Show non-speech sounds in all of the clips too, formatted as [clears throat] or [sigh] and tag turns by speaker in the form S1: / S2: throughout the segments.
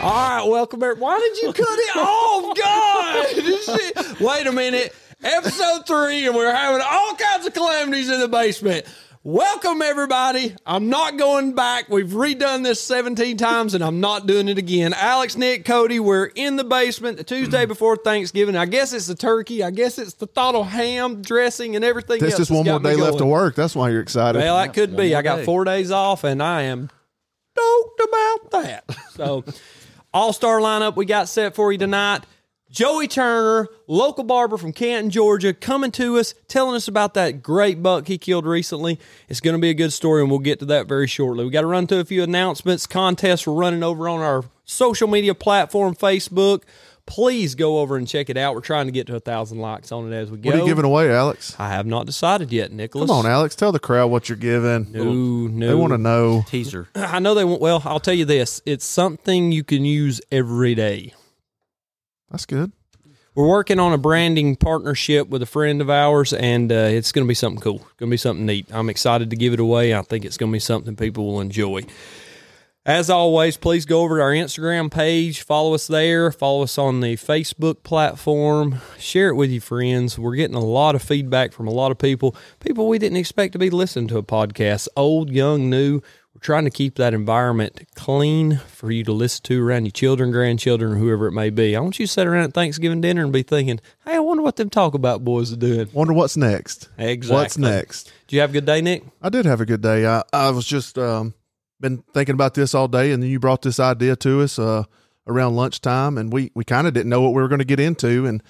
S1: All right, welcome. every- Why did you cut it off? God, [laughs] wait a minute. Episode three, and we're having all kinds of calamities in the basement. Welcome everybody. I'm not going back. We've redone this 17 times, and I'm not doing it again. Alex, Nick, Cody, we're in the basement the Tuesday mm-hmm. before Thanksgiving. I guess it's the turkey. I guess it's the thought of ham dressing and everything.
S2: There's
S1: else
S2: just
S1: that's
S2: one more
S1: got me
S2: day left to
S1: going.
S2: work. That's why you're excited.
S1: Well, that could be. I got four days off, and I am stoked about that. So, all star lineup we got set for you tonight. Joey Turner, local barber from Canton, Georgia, coming to us, telling us about that great buck he killed recently. It's going to be a good story, and we'll get to that very shortly. We got to run through a few announcements, contests we're running over on our social media platform, Facebook. Please go over and check it out. We're trying to get to a thousand likes on it as we go.
S2: what are you giving away, Alex?
S1: I have not decided yet, Nicholas.
S2: Come on, Alex. Tell the crowd what you're giving.
S1: No, no.
S2: They want to know.
S3: Teaser. [clears throat]
S1: I know they want. Well, I'll tell you this: it's something you can use every day.
S2: That's good.
S1: We're working on a branding partnership with a friend of ours, and uh, it's going to be something cool. It's going to be something neat. I'm excited to give it away. I think it's going to be something people will enjoy. As always, please go over to our Instagram page, follow us there, follow us on the Facebook platform, share it with your friends. We're getting a lot of feedback from a lot of people, people we didn't expect to be listening to a podcast, old, young, new. We're trying to keep that environment clean for you to listen to around your children, grandchildren, or whoever it may be. I want you to sit around at Thanksgiving dinner and be thinking, hey, I wonder what them talk about boys are doing.
S2: Wonder what's next.
S1: Exactly.
S2: What's next?
S1: Do you have a good day, Nick?
S2: I did have a good day. I, I was just um, been thinking about this all day, and then you brought this idea to us uh, around lunchtime, and we, we kind of didn't know what we were going to get into, and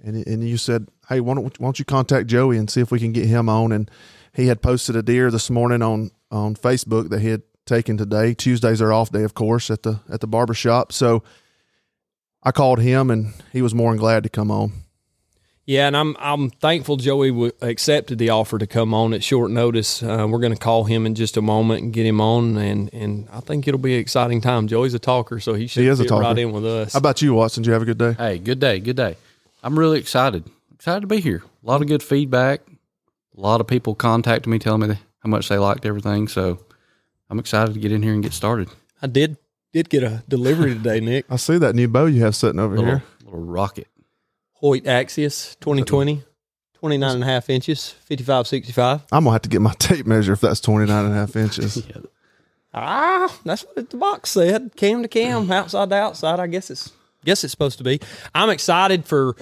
S2: and and you said, hey, why don't why don't you contact Joey and see if we can get him on? And he had posted a deer this morning on on Facebook that he had taken today. Tuesdays are off day, of course, at the at the barber shop. So I called him, and he was more than glad to come on.
S1: Yeah, and I'm I'm thankful Joey w- accepted the offer to come on at short notice. Uh, we're going to call him in just a moment and get him on, and and I think it'll be an exciting time. Joey's a talker, so he should
S2: He is a
S1: fit right in with us.
S2: How about you, Watson? Did you have a good day?
S3: Hey, good day, good day. I'm really excited. Excited to be here. A lot of good feedback. A lot of people contacted me telling me how much they liked everything. So I'm excited to get in here and get started.
S1: I did did get a delivery [laughs] today, Nick.
S2: I see that new bow you have sitting over
S3: Little
S2: here.
S3: little rocket.
S1: Hoyt Axius 2020, 29 and a half inches, 55, 65.
S2: I'm gonna have to get my tape measure if that's 29 and a half inches. [laughs]
S3: Yeah.
S1: Ah, that's what the box said. Cam to cam, outside to outside. I guess it's guess it's supposed to be. I'm excited for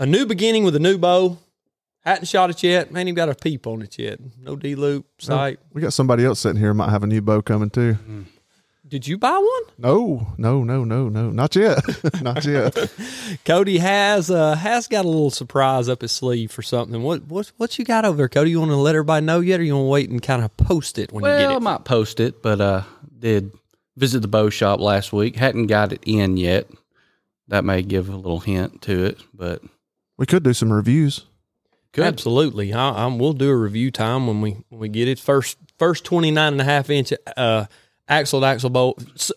S1: a new beginning with a new bow. Hadn't shot it yet. Man, even got a peep on it yet. No D loop sight.
S2: We got somebody else sitting here might have a new bow coming too.
S1: Did you buy one?
S2: No, no, no, no, no, not yet, [laughs] not yet. [laughs]
S1: Cody has uh has got a little surprise up his sleeve for something. What what what you got over there, Cody? You want to let everybody know yet, or you want to wait and kind of post it when you get it?
S3: Well, I might post it, but uh did visit the bow shop last week. Hadn't got it in yet. That may give a little hint to it, but
S2: We could do some reviews.
S3: good.
S1: Absolutely. I, I'm, we'll do a review time when we when we get it. First first 29 and a half inch uh, axle to axle bow. S-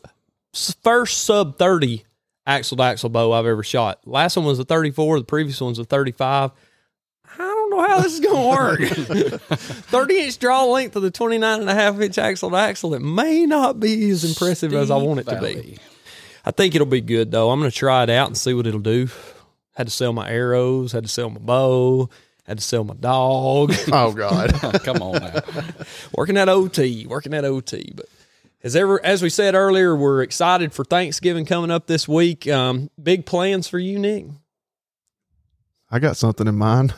S1: s- first sub 30 axle to axle bow I've ever shot. Last one was a 34. The previous one's a 35. I don't know how this is going to work. [laughs] 30 inch draw length of the 29 and a half inch axle to axle. It may not be as impressive as I want it to be. I think it'll be good though. I'm going to try it out and see what it'll do. Had to sell my arrows, had to sell my bow, had to sell my dog.
S2: Oh God, [laughs]
S3: Come on now. [laughs]
S1: working at OT, working at OT. But as ever, as we said earlier, we're excited for Thanksgiving coming up this week. Um, big plans for you, Nick.
S2: I got something in mind.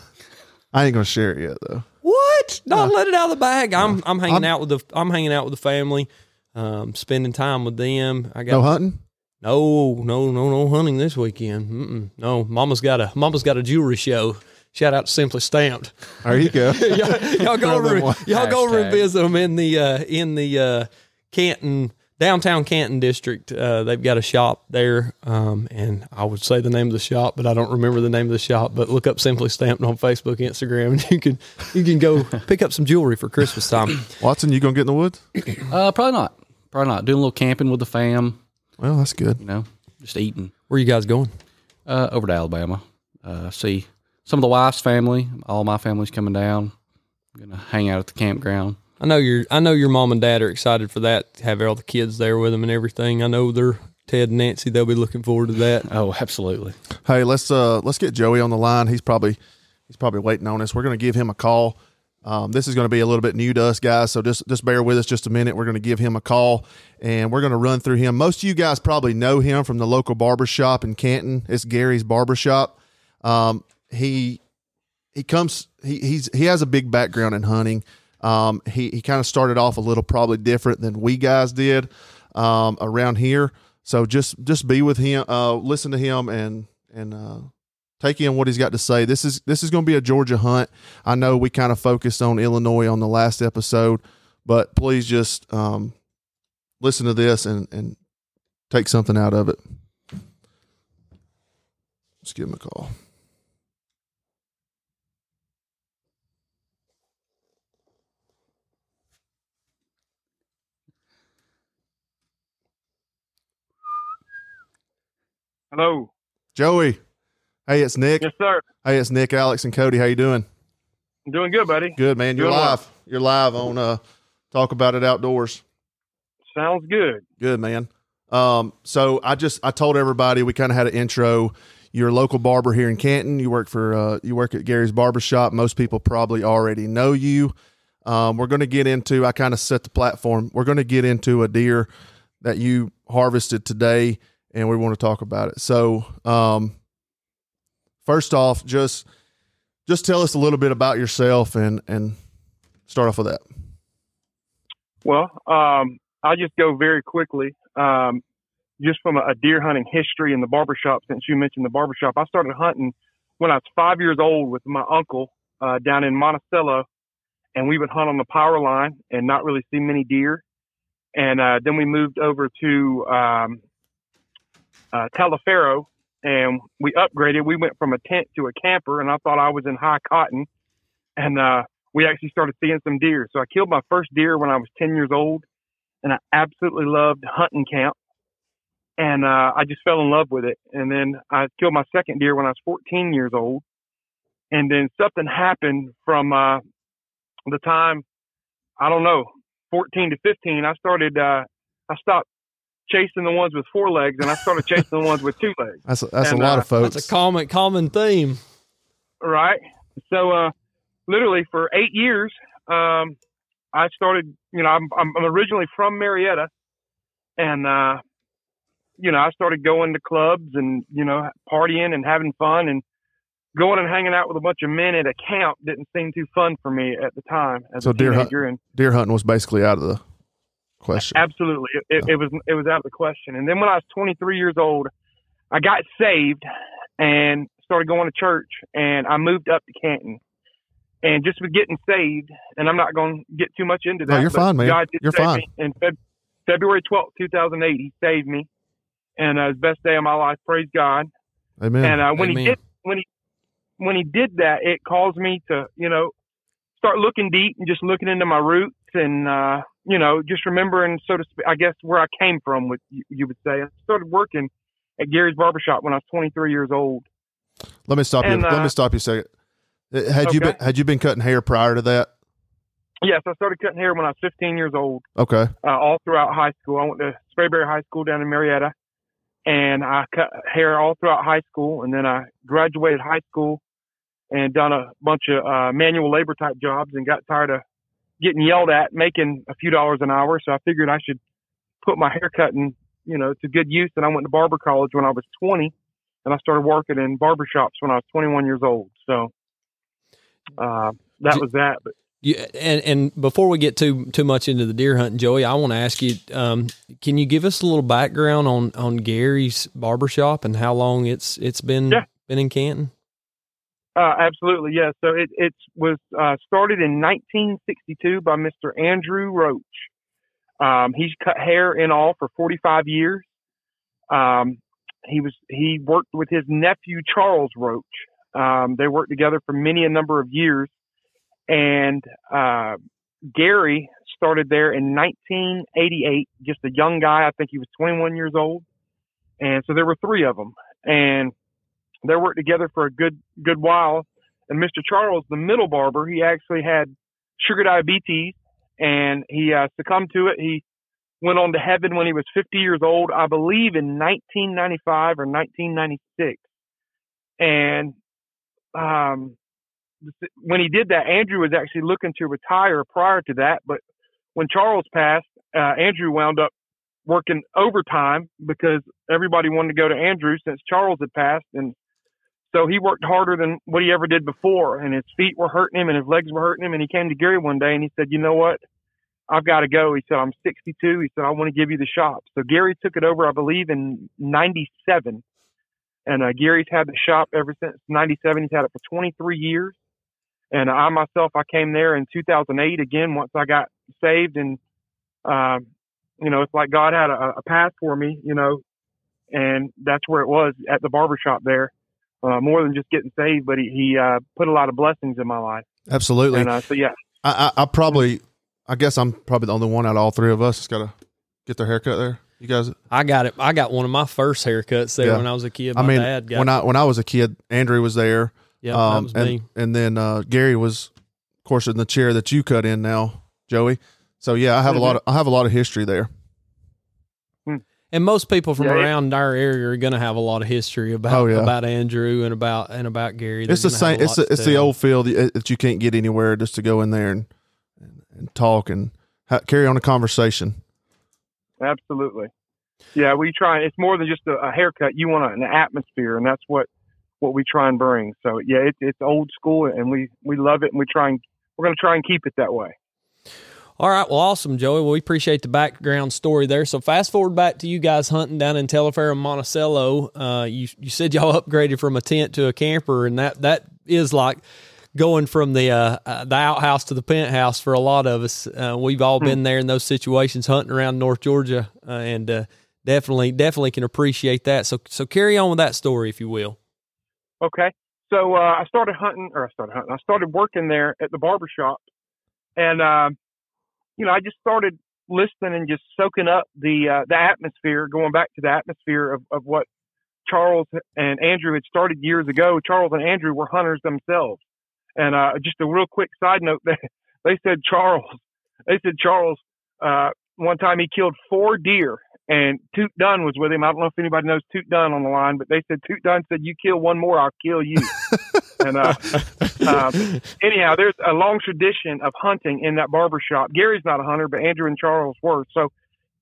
S2: I ain't gonna share it yet though.
S1: What? Don't let it out of the bag. I'm I'm hanging
S2: I'm-
S1: out with the I'm hanging out with the family, um, spending time with them. I got
S2: No hunting.
S1: No, no, no, no hunting this weekend. Mm-mm. No, Mama's got a Mama's got a jewelry show. Shout out to Simply Stamped.
S2: There you go. [laughs]
S1: y'all, y'all go over, y'all go over and visit them in the uh, in the uh, Canton downtown Canton district. Uh, they've got a shop there, um, and I would say the name of the shop, but I don't remember the name of the shop. But look up Simply Stamped on Facebook, Instagram, [laughs] and you can you can go pick up some jewelry for Christmas time. [coughs]
S2: Watson, you gonna get in the woods? [coughs]
S3: Uh probably not. Probably not. Doing a little camping with the fam,
S2: Well, that's good.
S3: you know, just eating.
S1: Where you guys going?
S3: Uh over to Alabama. Uh see some of the wife's family. All my family's coming down. I'm gonna hang out at the campground.
S1: I know your I know your mom and dad are excited for that. To have all the kids there with them and everything. I know they're Ted and Nancy. They'll be looking forward to that.
S3: Oh, absolutely.
S2: Hey, let's uh let's get Joey on the line. He's probably he's probably waiting on us. We're going to give him a call. Um, this is going to be a little bit new to us, guys. So just just bear with us just a minute. We're going to give him a call, and we're going to run through him. Most of you guys probably know him from the local barber shop in Canton. It's Gary's Barbershop. Um, he he comes he he's he has a big background in hunting. Um, he he kind of started off a little probably different than we guys did um, around here. So just just be with him, uh, listen to him, and and uh, take in what he's got to say. This is this is going to be a Georgia hunt. I know we kind of focused on Illinois on the last episode, but please just um, listen to this and and take something out of it. Let's give him a call.
S4: Hello.
S2: Joey, hey, it's Nick.
S4: Yes, sir.
S2: Hey, it's Nick, Alex, and Cody. How you doing?
S4: I'm doing good, buddy.
S2: Good, man. You're
S4: Doing well.
S2: live. You're live on uh, Talk About It Outdoors.
S4: Sounds good.
S2: Good man. Um, so I just I told everybody we kind of had an intro. You're a local barber here in Canton. You work for uh, you work at Gary's Barbershop. Most people probably already know you. Um, we're going to get into. I kind of set the platform. We're going to get into a deer that you harvested today, and we want to talk about it. So, um, first off, just just tell us a little bit about yourself and and start off with that.
S4: Well, um, I'll just go very quickly. Um, just from a, deer hunting history in the barbershop, since you mentioned the barbershop, I started hunting when I was five years old with my uncle uh, down in Monticello, and we would hunt on the power line and not really see many deer. And uh, then we moved over to um, uh, and we upgraded. We went from a tent to a camper, and I thought I was in high cotton. And uh, we actually started seeing some deer. So I killed my first deer when I was 10 years old, and I absolutely loved hunting camp. And uh, I just fell in love with it. And then I killed my second deer when I was 14 years old. And then something happened from uh, the time, I don't know, 14 to 15. I started, uh, I stopped chasing the ones with four legs and I started chasing the ones with two legs.
S2: That's a, that's
S4: And,
S2: a lot
S4: uh,
S2: of folks.
S1: That's a common common theme.
S4: right? So, uh, literally for eight years, um, I started, you know, I'm, I'm I'm originally from Marietta and, uh, you know, I started going to clubs and, you know, partying and having fun and going and hanging out with a bunch of men at a camp didn't seem too fun for me at the time as
S2: So
S4: a
S2: deer hunt-
S4: And
S2: Deer hunting was basically out of the question.
S4: Absolutely, it, it, it was it was out of the question. And then when I was 23 years old, I got saved and started going to church, and I moved up to Canton. And just with getting saved, and I'm not going to get too much into that.
S2: No, you're fine, man.
S4: God did
S2: You're
S4: save
S2: fine.
S4: Me. In Feb- February 12th, 2008, He saved me, and uh, it was the best day of my life. Praise God.
S2: Amen.
S4: And uh, when
S1: Amen.
S4: he did when he when he did that, it caused me to you know start looking deep and just looking into my roots and uh, you know just remembering so to speak, I guess where I came from. With you, you would say I started working at Gary's barbershop when I was 23 years old.
S2: let me stop
S4: and,
S2: you. Let
S4: uh,
S2: me stop you a second. Uh, Had you been had you been cutting hair prior to that?
S4: Yes, I started cutting hair when I was 15 years old.
S2: Okay.
S4: uh, all throughout high school. I went to Sprayberry High School down in Marietta, and I cut hair all throughout high school. And then I graduated high school and done a bunch of uh, manual labor type jobs, and got tired of getting yelled at, making a few dollars an hour. So I figured I should put my hair cutting, you know, to good use. And I went to barber college when I was 20, and I started working in barber shops when I was 21 years old. So uh, that was that. But
S1: You, and and before we get too too much into the deer hunting, Joey, I want to ask you: um, Can you give us a little background on on Gary's barbershop and how long it's it's been
S4: Yeah.
S1: been in Canton?
S4: Uh, absolutely, yes. So it it was uh, started in 1962 by Mr. Andrew Roach. Um, he's cut hair in all for 45 years. Um, he was he worked with his nephew Charles Roach. Um, they worked together for many a number of years, and uh, Gary started there in 1988. Just a young guy, I think he was 21 years old, and so there were three of them, and they worked together for a good good while. And Mr. Charles, the middle barber, he actually had sugar diabetes, and he uh, succumbed to it. He went on to heaven when he was 50 years old, I believe in 1995 or 1996. And um, when he did that, Andrew was actually looking to retire prior to that. But when Charles passed, uh, Andrew wound up working overtime because everybody wanted to go to Andrew since Charles had passed. And so he worked harder than what he ever did before. And his feet were hurting him and his legs were hurting him. And he came to Gary one day and he said, You know what? I've got to go. He said, I'm 62. He said, I want to give you the shop. So Gary took it over, I believe, in 97. And uh, Gary's had the shop ever since 97. He's had it for 23 years. And I myself, I came there in 2008 again once I got saved. And, uh, you know, it's like God had a, a path for me, you know, and that's where it was at the barbershop there. Uh, more than just getting saved, but he, he uh, put a lot of blessings in my life.
S2: Absolutely.
S4: And uh, so, yeah.
S2: I, I, I probably, I guess I'm probably the only one out of all three of us that's got to get their haircut there. You guys,
S1: I got it. I got one of my first haircuts there
S2: Yeah.
S1: when I was a kid. My
S2: I mean,
S1: dad got
S2: when I when I was a kid, Andrew was there.
S1: yeah,
S2: um,
S1: that was
S2: and,
S1: me.
S2: and then uh, Gary was, of course, in the chair that you cut in now, Joey. So yeah, I have a lot of I have a lot of history there.
S1: And most people from
S4: Yeah, it-
S1: around our area are going to have a lot of history about
S2: Oh, yeah.
S1: about Andrew and about and about Gary. They're
S2: It's the same. It's
S1: lot
S2: the, it's the old field that that you can't get anywhere just to go in there and and, and talk and ha- carry on a conversation.
S4: Absolutely. Yeah, we try. It's more than just a, a haircut. You want an atmosphere, and that's what what we try and bring. So yeah, it's it's old school, and we we love it, and we try and we're going to try and keep it that way.
S1: All right, well, awesome, Joey. Well, we appreciate the background story there. So, fast forward back to you guys hunting down in Telfair and Monticello. Uh, you you said y'all upgraded from a tent to a camper, and that that is like going from the uh, uh, the outhouse to the penthouse for a lot of us. Uh, we've all been there in those situations, hunting around North Georgia, uh, and uh, definitely definitely can appreciate that. So so carry on with that story, if you will.
S4: Okay. So uh, I started hunting, or I started hunting. I started working there at the barber shop, and you know, I just started listening and just soaking up the uh, the atmosphere, going back to the atmosphere of, of what Charles and Andrew had started years ago. Charles and Andrew were hunters themselves, and uh, just a real quick side note: [laughs] they they said Charles, they said Charles uh, one time he killed four deer and Toot Dunn was with him. I don't know if anybody knows Toot Dunn on the line, but they said Toot Dunn said, "You kill one more, I'll kill you." [laughs] and uh, um, anyhow, there's a long tradition of hunting in that barber shop. Gary's not a hunter, but Andrew and Charles were. So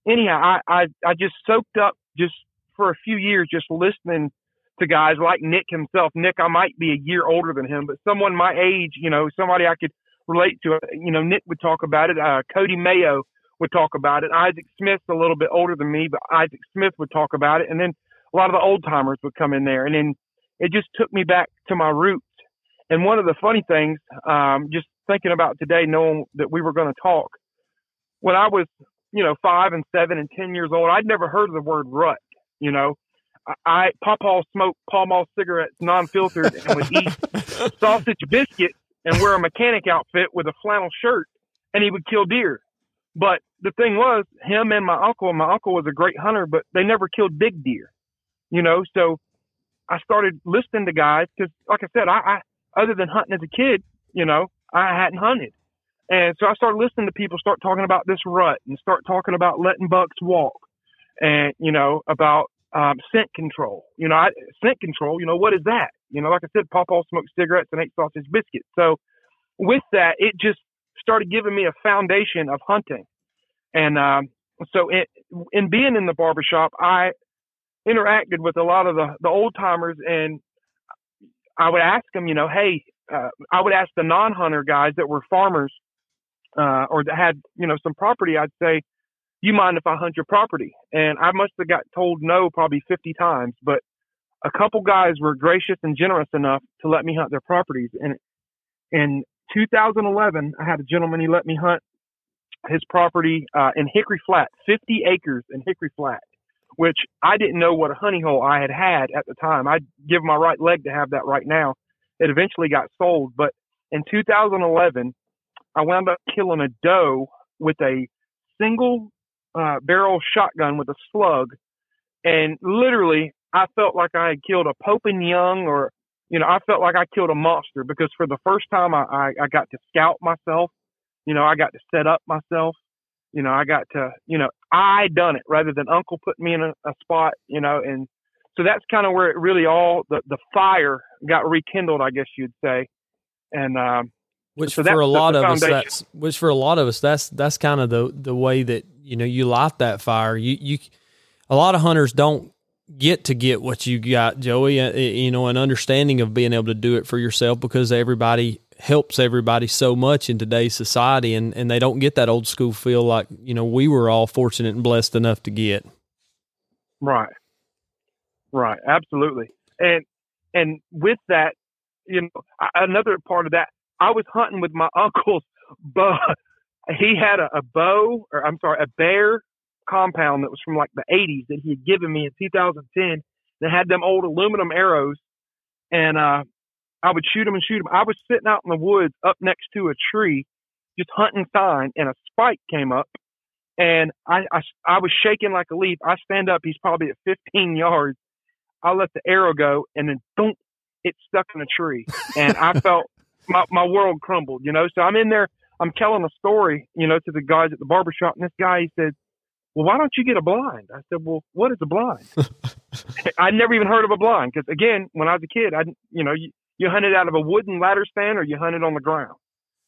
S4: anyhow, I I, I just soaked up just for a few years, just listening to guys like Nick himself. Nick, I might be a year older than him, but someone my age, you know, somebody I could relate to. You know, Nick would talk about it. Uh, Cody Mayo would talk about it. Isaac Smith's a little bit older than me, but Isaac Smith would talk about it. And then a lot of the old timers would come in there. And then it just took me back to my roots. And one of the funny things, um, just thinking about today, knowing that we were going to talk, when I was, you know, five and seven and 10 years old, I'd never heard of the word rut, you know. I, I Papa smoked Pall Mall cigarettes, non-filtered, and would eat [laughs] sausage biscuits and wear a mechanic outfit with a flannel shirt, and he would kill deer. But the thing was, him and my uncle, and my uncle was a great hunter, but they never killed big deer, you know. So I started listening to guys because, like I said, I, I other than hunting as a kid, you know, I hadn't hunted, and so I started listening to people start talking about this rut and start talking about letting bucks walk, and you know about um, scent control. You know, I, scent control. You know, what is that? You know, like I said, Papa smoked cigarettes and ate sausage biscuits. So with that, it just started giving me a foundation of hunting. And um, so it, in being in the barbershop, I interacted with a lot of the, the old timers and I would ask them, you know, hey, uh, I would ask the non-hunter guys that were farmers uh, or that had, you know, some property. I'd say, you mind if I hunt your property? And I must have got told no probably 50 times, but a couple guys were gracious and generous enough to let me hunt their properties. And in 2011, I had a gentleman, he let me hunt his property uh, in Hickory Flat, 50 acres in Hickory Flat, which I didn't know what a honey hole I had had at the time. I'd give my right leg to have that right now. It eventually got sold, but in 2011, I wound up killing a doe with a single uh, barrel shotgun with a slug, and literally, I felt like I had killed a Pope and Young, or you know, I felt like I killed a monster because for the first time, I, I, I got to scout myself. You know, I got to set up myself. You know, I got to, you know, I done it rather than Uncle put me in a, a spot, you know, and so that's kind of where it really all the the fire got rekindled, I guess you'd say, and um,
S1: which
S4: so
S1: for a lot of us, that's which for a lot of us, that's that's kind of the the way that you know you light that fire. You you, a lot of hunters don't get to get what you got, Joey. Uh, you know, an understanding of being able to do it for yourself because everybody helps everybody so much in today's society, and and they don't get that old school feel like you know we were all fortunate and blessed enough to get.
S4: Right. Right. Absolutely. And and with that, you know, another part of that, I was hunting with my [laughs] uncle's bow. He had a, a bow, or I'm sorry, a Bear compound that was from like the 80s that he had given me in 2010 that had them old aluminum arrows, and uh, I would shoot them and shoot them. I was sitting out in the woods up next to a tree, just hunting sign, and a spike came up and I, I, I was shaking like a leaf. I stand up. He's probably at 15 yards. I let the arrow go, and then boom, it stuck in a tree, and I [laughs] felt my my world crumbled. You know, so I'm in there. I'm telling a story, you know, to the guys at the barbershop, and this guy he said, "Well, why don't you get a blind?" I said, "Well, what is a blind?" [laughs] [laughs] I'd never even heard of a blind because, again, when I was a kid, I, you know, you, you hunted out of a wooden ladder stand or you hunted on the ground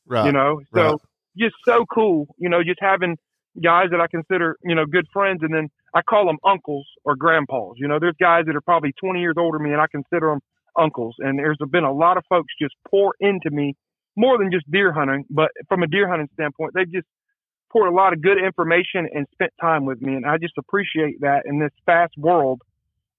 S2: Right.
S4: you know so
S2: right.
S4: just so cool you know just having guys that i consider you know good friends and then i call them uncles or grandpas you know there's guys that are probably 20 years older than me and i consider them uncles and there's been a lot of folks just pour into me more than just deer hunting but from a deer hunting standpoint they've just poured a lot of good information and spent time with me and i just appreciate that in this fast world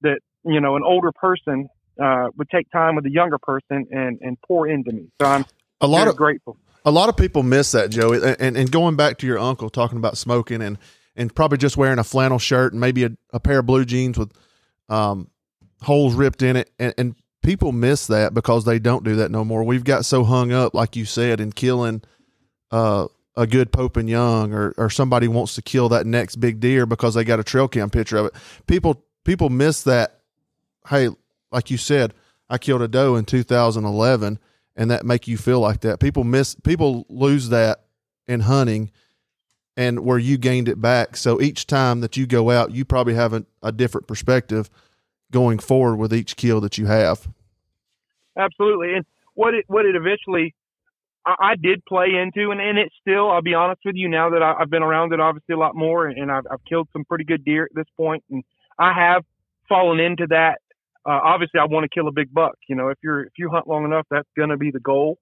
S4: that you know an older person uh, would take time with a younger person and and pour into me so i'm
S2: A lot of
S4: grateful
S2: a lot of people miss that, Joey. And, and going back to your uncle talking about smoking and and probably just wearing a flannel shirt and maybe a, a pair of blue jeans with um, holes ripped in it, and, and people miss that because they don't do that no more. We've got so hung up, like you said, in killing uh, a good Pope and Young, or or somebody wants to kill that next big deer because they got a trail cam picture of it. People people miss that. Hey, like you said, I killed a doe in 2011 and that make you feel like that. People miss people lose that in hunting and where you gained it back. So each time that you go out, you probably have a, a different perspective going forward with each kill that you have.
S4: absolutely. And what it what it eventually I, I did play into, and, and it still, I'll be honest with you, now that I, I've been around it obviously a lot more, and I've, I've killed some pretty good deer at this point, and I have fallen into that. Uh, obviously, I want to kill a big buck. You know, if you're if you hunt long enough, that's going to be the goal.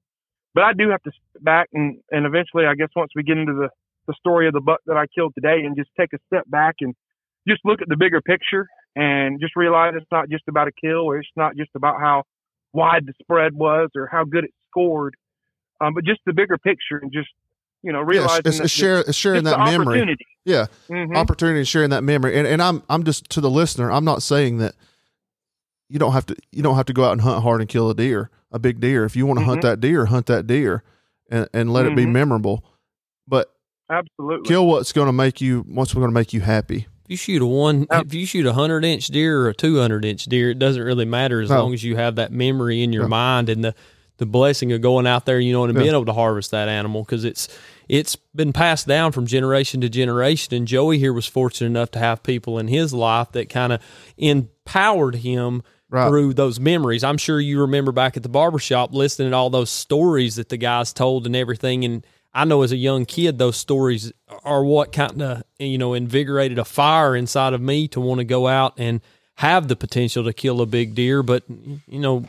S4: But I do have to step back, and and eventually, I guess once we get into the the story of the buck that I killed today, and just take a step back and just look at the bigger picture, and just realize it's not just about a kill, or it's not just about how wide the spread was or how good it scored, um, but just the bigger picture and just you know
S2: Yeah,
S4: realizing
S2: it's,
S4: that
S2: it's, share, it's sharing that memory.
S4: opportunity.
S2: Yeah,
S4: Mhm.
S2: opportunity sharing that memory. And and I'm I'm just to the listener. I'm not saying that you don't have to you don't have to go out and hunt hard and kill a deer, a big deer. If you want to hunt
S4: Mhm.
S2: that deer, hunt that deer, and and let it be
S4: Mhm.
S2: memorable. But
S4: Absolutely.
S2: kill what's going to make you what's going to make you happy.
S1: If you shoot a one, if you shoot a hundred inch deer or a two hundred inch deer, it doesn't really matter as
S2: No.
S1: long as you have that memory in your
S2: Yeah.
S1: mind and the the blessing of going out there, you know, and
S2: Yeah.
S1: being able to harvest that animal because it's it's been passed down from generation to generation. And Joey here was fortunate enough to have people in his life that kind of empowered him
S2: Right.
S1: through those memories. I'm sure you remember back at the barbershop listening to all those stories that the guys told and everything. And I know as a young kid, those stories are what kind of, you know, invigorated a fire inside of me to want to go out and have the potential to kill a big deer. But, you know,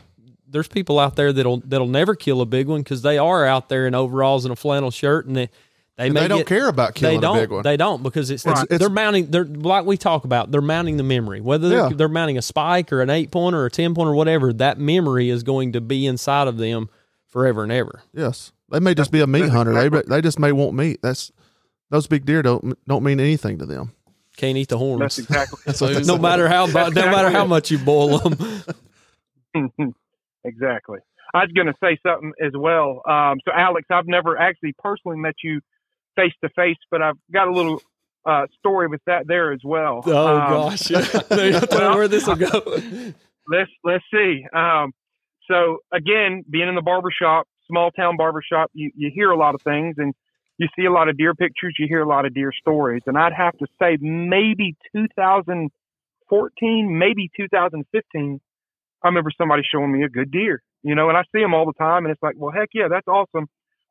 S1: there's people out there that'll that'll never kill a big one because they are out there in overalls and a flannel shirt and they they, may
S2: they don't
S1: get-
S2: care about killing
S1: they don't.
S2: a big one.
S1: They don't because it's,
S2: It's- it's-
S1: they're mounting. They're like we talk about. They're mounting the memory. Whether they're,
S2: Yeah.
S1: they're mounting a spike or an eight pointer or a ten pointer, or whatever. That memory is going to be inside of them forever and ever.
S2: Yes, they may just be a meat hunter. They they just may want meat. That's those big deer don't don't mean anything to them.
S1: Can't eat the horns.
S4: That's exactly. [laughs]
S2: That's what
S1: no
S2: say.
S1: matter how no matter how much you boil them. [laughs]
S4: exactly. I was going to say something as well. Um, so, Alex, I've never actually personally met you face to face, but I've got a little uh, story with that there as well.
S1: Oh
S4: Um,
S1: gosh, [laughs] Tell [laughs] me where this will go. [laughs]
S4: let's let's see. Um, so again, being in the barbershop, small town barbershop, you, you hear a lot of things, and you see a lot of deer pictures, you hear a lot of deer stories, and I'd have to say maybe 2014, maybe 2015. I remember somebody showing me a good deer, you know, and I see them all the time, and it's like, well, heck yeah, that's awesome.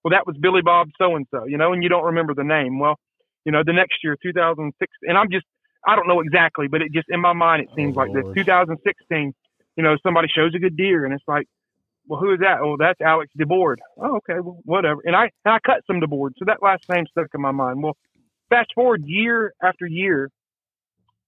S4: Well, that was Billy Bob so and so, you know, and you don't remember the name. Well, you know, the next year, 2006, and I'm just, I don't know exactly, but it just in my mind it oh, seems
S3: Oh,
S4: like
S3: Lord.
S4: this. 2016, you know, somebody shows a good deer, and it's like, well, who is that? Oh, that's Alex DeBoard. Oh, okay, well, whatever. And I and I cut some DeBoard, so that last name stuck in my mind. Well, fast forward year after year,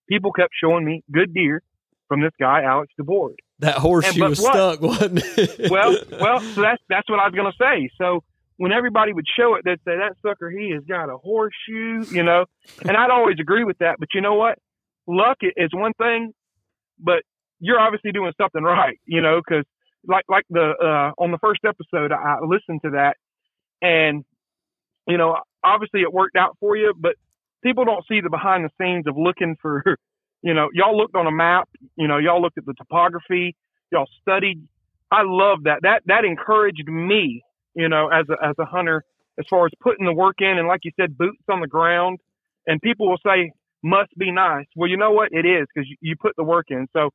S4: people kept showing me good deer from this guy, Alex DeBoard.
S1: That horseshoe was
S4: what?
S1: stuck, wasn't it?
S4: Well, well, [laughs] so that's that's what I was gonna say. So when everybody would show it, they'd say that sucker he has got a horseshoe, you know, and I'd always agree with that. But you know what? Luck is one thing, but you're obviously doing something right, you know, because like like the uh, on the first episode, I listened to that, and you know, obviously it worked out for you, but people don't see the behind the scenes of looking for, [laughs] you know, y'all looked on a map, you know, y'all looked at the topography, y'all studied. I love that. That that encouraged me, you know, as a as a hunter, as far as putting the work in, and like you said, boots on the ground. And people will say, "Must be nice." Well, you know what? It is because you, you put the work in. So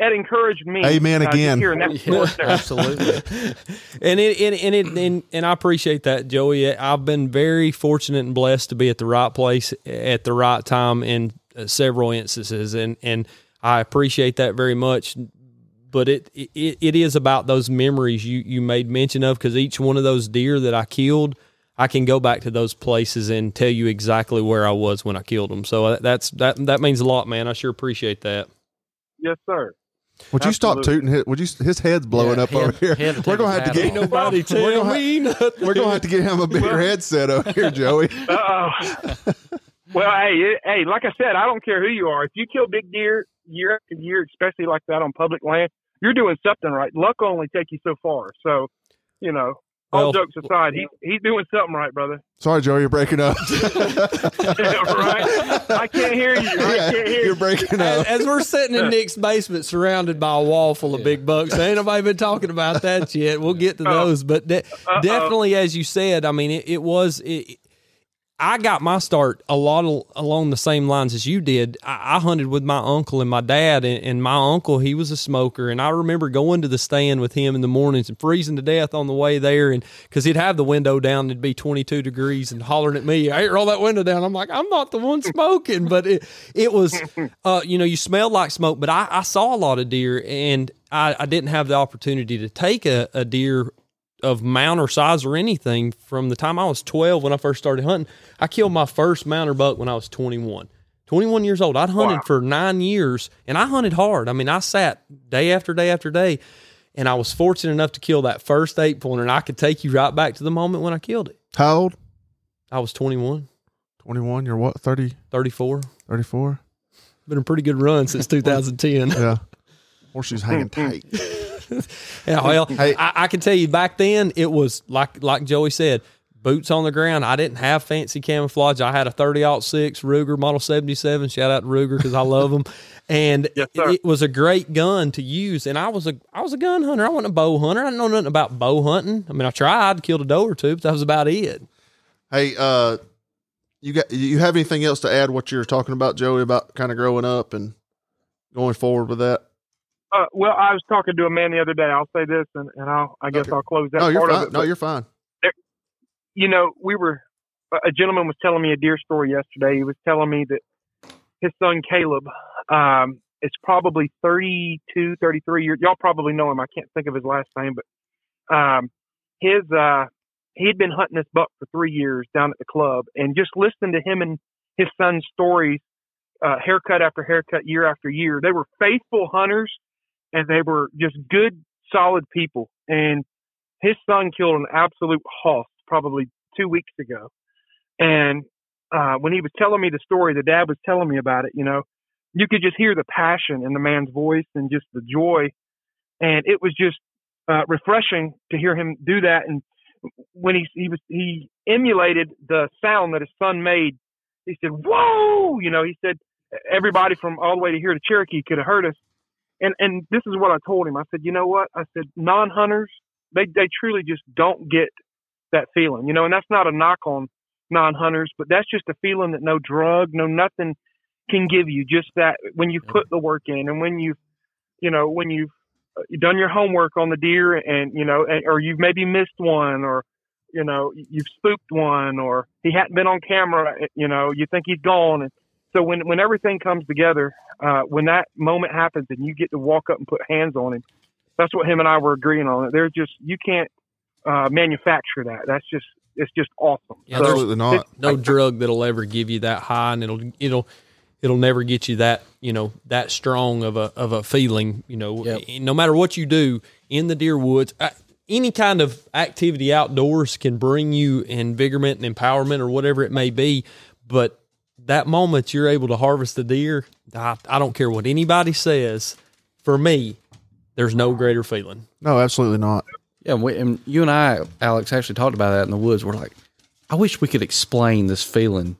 S4: that encouraged me.
S2: Amen
S4: uh,
S2: again.
S4: hearing that story there.
S3: Absolutely. [laughs]
S1: and it and, and it and, and I appreciate that, Joey. I've been very fortunate and blessed to be at the right place at the right time in uh, several instances, and and I appreciate that very much. But it it, it is about those memories you you made mention of because each one of those deer that I killed. I can go back to those places and tell you exactly where I was when I killed them. So uh, that's that that means a lot, man. I sure appreciate that.
S4: Yes, sir.
S2: Would you stop tooting? His, would you? His head's blowing
S3: Yeah,
S2: up
S3: head-
S2: over here.
S3: head
S2: We're gonna have to get
S3: off.
S1: Nobody
S2: we're gonna,
S1: me nothing.
S2: we're gonna have to get him a bigger headset over here, [laughs] Joey.
S4: Uh, oh. well, hey, it- hey, like I said, I don't care who you are. If you kill big deer year after year, especially like that on public land, you're doing something right. Luck will only take you so far. So, you know, all
S1: Well-
S4: jokes aside, he, he's doing something right, brother.
S2: Sorry, Joey, you're breaking up. [laughs]
S4: right? I can't hear you. I
S2: Yeah,
S4: can't hear
S2: you're
S4: you.
S2: breaking
S1: As,
S2: up.
S1: as we're sitting in Nick's basement, surrounded by a wall full of big bucks, ain't nobody been talking about that yet. We'll get to
S4: Uh-oh.
S1: those, but de- definitely, as you said, I mean, it, it was. It, I got my start a lot of, along the same lines as you did. I, I hunted with my uncle and my dad, and, and my uncle he was a smoker, and I remember going to the stand with him in the mornings and freezing to death on the way there, and because he'd have the window down, it'd be twenty two degrees, and hollering at me, "Hey, roll that window down." I'm like, I'm not the one smoking, but it it was, [laughs] uh, you know, you smelled like smoke, but I, I saw a lot of deer, and I, I didn't have the opportunity to take a, a deer of mount or size or anything from the time I was 12 when I first started hunting. I killed my first mounter buck when I was 21. 21 years old. I'd hunted
S4: Wow.
S1: for nine years and I hunted hard. I mean, I sat day after day after day and I was fortunate enough to kill that first eight pointer and I could take you right back to the moment when I killed it.
S2: How old?
S1: I was 21,
S2: 21. You're what? 30,
S1: 34.
S2: 34?
S1: Been a pretty good run since [laughs] 2010.
S2: Yeah. Horseshoes hanging [laughs] tight. [laughs]
S1: Yeah, well,
S2: Hey.
S1: I, I can tell you back then it was like like Joey said, boots on the ground. I didn't have fancy camouflage. I had a 30 six Ruger Model 77. Shout out to Ruger because I love them. And
S4: Yes,
S1: it was a great gun to use. And I was a I was a gun hunter. I wasn't a bow hunter. I didn't know nothing about bow hunting. I mean, I tried, killed a doe or two, but that was about it.
S2: Hey, uh, you got you have anything else to add? What you're talking about, Joey, about kind of growing up and going forward with that?
S4: Uh, well, I was talking to a man the other day. I'll say this, and, and I'll, I guess
S2: Okay.
S4: I'll close that
S2: No, you're
S4: part of
S2: fine.
S4: it.
S2: No, you're fine.
S4: you know, we were a- a gentleman was telling me a deer story yesterday. He was telling me that his son Caleb um, is probably 32, 33 years. Y'all probably know him. I can't think of his last name, but um, his uh, he'd been hunting this buck for three years down at the club, and just listening to him and his son's stories, uh, haircut after haircut, year after year, they were faithful hunters, and they were just good, solid people. And his son killed an absolute hoss probably two weeks ago. And uh, when he was telling me the story, the dad was telling me about it, you know, you could just hear the passion in the man's voice and just the joy. And it was just uh, refreshing to hear him do that. And when he, he was, he emulated the sound that his son made. He said, whoa, you know, he said, everybody from all the way to here to Cherokee could have heard us. And, and this is what I told him. I said, you know what? I said, non-hunters, they, they truly just don't get that feeling, you know, and that's not a knock on non-hunters, but that's just a feeling that no drug, no nothing can give you. Just that when you put the work in and when you, you know, when you've uh, done your homework on the deer and you know, and, or you've maybe missed one or you know you've spooked one or he hadn't been on camera. You know, you think he's gone. And so when when everything comes together, uh, when that moment happens and you get to walk up and put hands on him, that's what him and I were agreeing on. There's just you can't uh, manufacture that. That's just it's just awesome.
S1: Yeah,
S4: So-
S2: Absolutely not.
S1: no drug that'll ever give you that high, and it'll it'll it'll never get you that you know that strong of a of a feeling. You know,
S3: Yep.
S1: no matter what you do in the deer woods. uh, Any kind of activity outdoors can bring you invigorment and empowerment or whatever it may be, but that moment you're able to harvest the deer, I, I don't care what anybody says. For me, there's no greater feeling.
S2: No, absolutely not.
S3: Yeah, and, we, and you and I, Alex, actually talked about that in the woods. We're like, I wish we could explain this feeling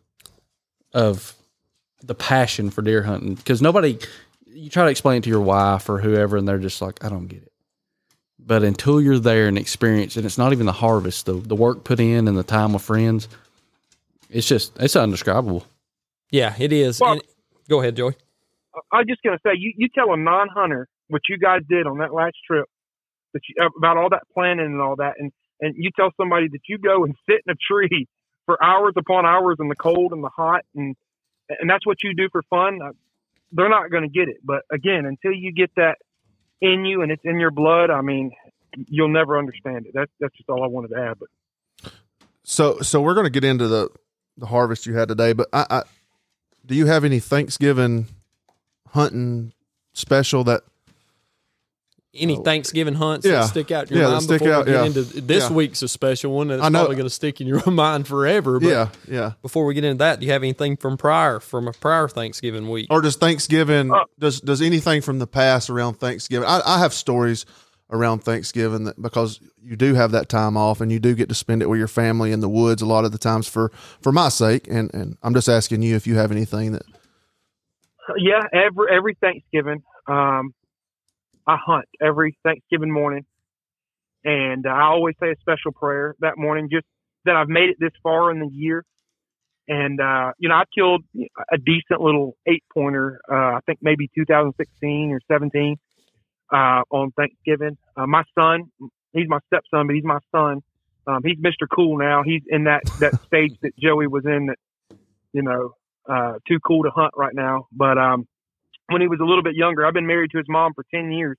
S3: of the passion for deer hunting because nobody, you try to explain it to your wife or whoever, and they're just like, I don't get it. But until you're there and experience, and it's not even the harvest, the the work put in and the time with friends, it's just it's undescribable.
S1: Yeah, it is.
S4: Well-
S1: And- go ahead, Joey.
S4: I was just gonna say, you you tell a non-hunter what you guys did on that last trip, that you, about all that planning and all that, and and you tell somebody that you go and sit in a tree [laughs] for hours upon hours in the cold and the hot, and and that's what you do for fun. uh, They're not going to get it. But again, until you get that in you and it's in your blood, I mean, you'll never understand it. That's that's just all I wanted to add. But
S2: So, so we're going to get into the the harvest you had today, but I, I do you have any Thanksgiving hunting special that
S1: Any Thanksgiving hunts
S2: Yeah.
S1: that stick out in your
S2: Yeah,
S1: mind
S2: stick
S1: before
S2: out,
S1: we get
S2: yeah.
S1: into this
S2: Yeah.
S1: week's a special one that's
S2: I know.
S1: probably going to stick in your [laughs] mind forever. But
S2: yeah, yeah.
S1: before we get into that, do you have anything from prior from a prior Thanksgiving week?
S2: Or does Thanksgiving
S4: Uh,
S2: does does anything from the past around Thanksgiving? I, I have stories around Thanksgiving that because you do have that time off and you do get to spend it with your family in the woods a lot of the times for for my sake and and I'm just asking you if you have anything that
S4: yeah, every every Thanksgiving, um, I hunt every Thanksgiving morning, and I always say a special prayer that morning, just that I've made it this far in the year. And uh, you know, I killed a decent little eight pointer. Uh, I think maybe 2016 or 17 uh, on Thanksgiving. Uh, my son, he's my stepson, but he's my son. Um, he's Mr. Cool now. He's in that that [laughs] stage that Joey was in. That you know, uh, too cool to hunt right now. But um, when he was a little bit younger, I've been married to his mom for 10 years.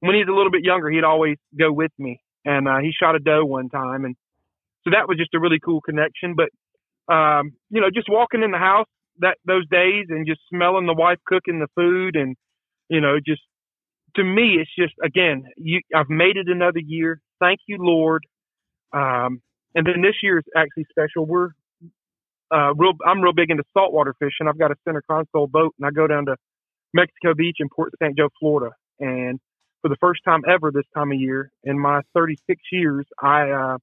S4: When he was a little bit younger, he'd always go with me. And uh, he shot a doe one time. And so that was just a really cool connection. But, um, you know, just walking in the house that those days and just smelling the wife cooking the food and, you know, just to me, it's just, again, you, I've made it another year. Thank you, Lord. Um, and then this year is actually special. We're uh, real. I'm real big into saltwater fishing. I've got a center console boat, and I go down to Mexico Beach in Port St. Joe, Florida. And for the first time ever this time of year in my 36 years, I uh,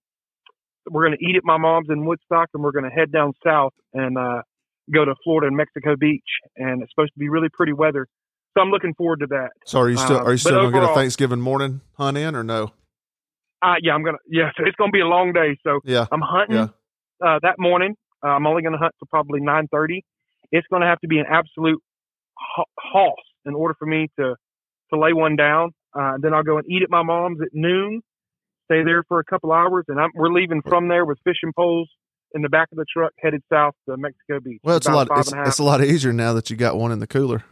S4: we're going to eat at my mom's in Woodstock, and we're going to head down south and uh, go to Florida and Mexico Beach. And it's supposed to be really pretty weather, so I'm looking forward to that.
S2: so are you still
S4: Uh,
S2: are you still going to get a Thanksgiving morning hunt in or no?
S4: Uh, yeah, I'm gonna. Yeah, so it's going to be a long day. So
S2: Yeah.
S4: I'm hunting
S2: Yeah.
S4: uh, that morning. Uh, I'm only going to hunt till probably 9:30. It's going to have to be an absolute ho- hoss in order for me to to lay one down. Uh, then I'll go and eat at my mom's at noon. Stay there for a couple hours, and I'm, we're leaving from there with fishing poles in the back of the truck, headed south to Mexico Beach.
S2: Well, it's a lot it's,
S4: a
S2: it's a lot easier now that you got one in the cooler.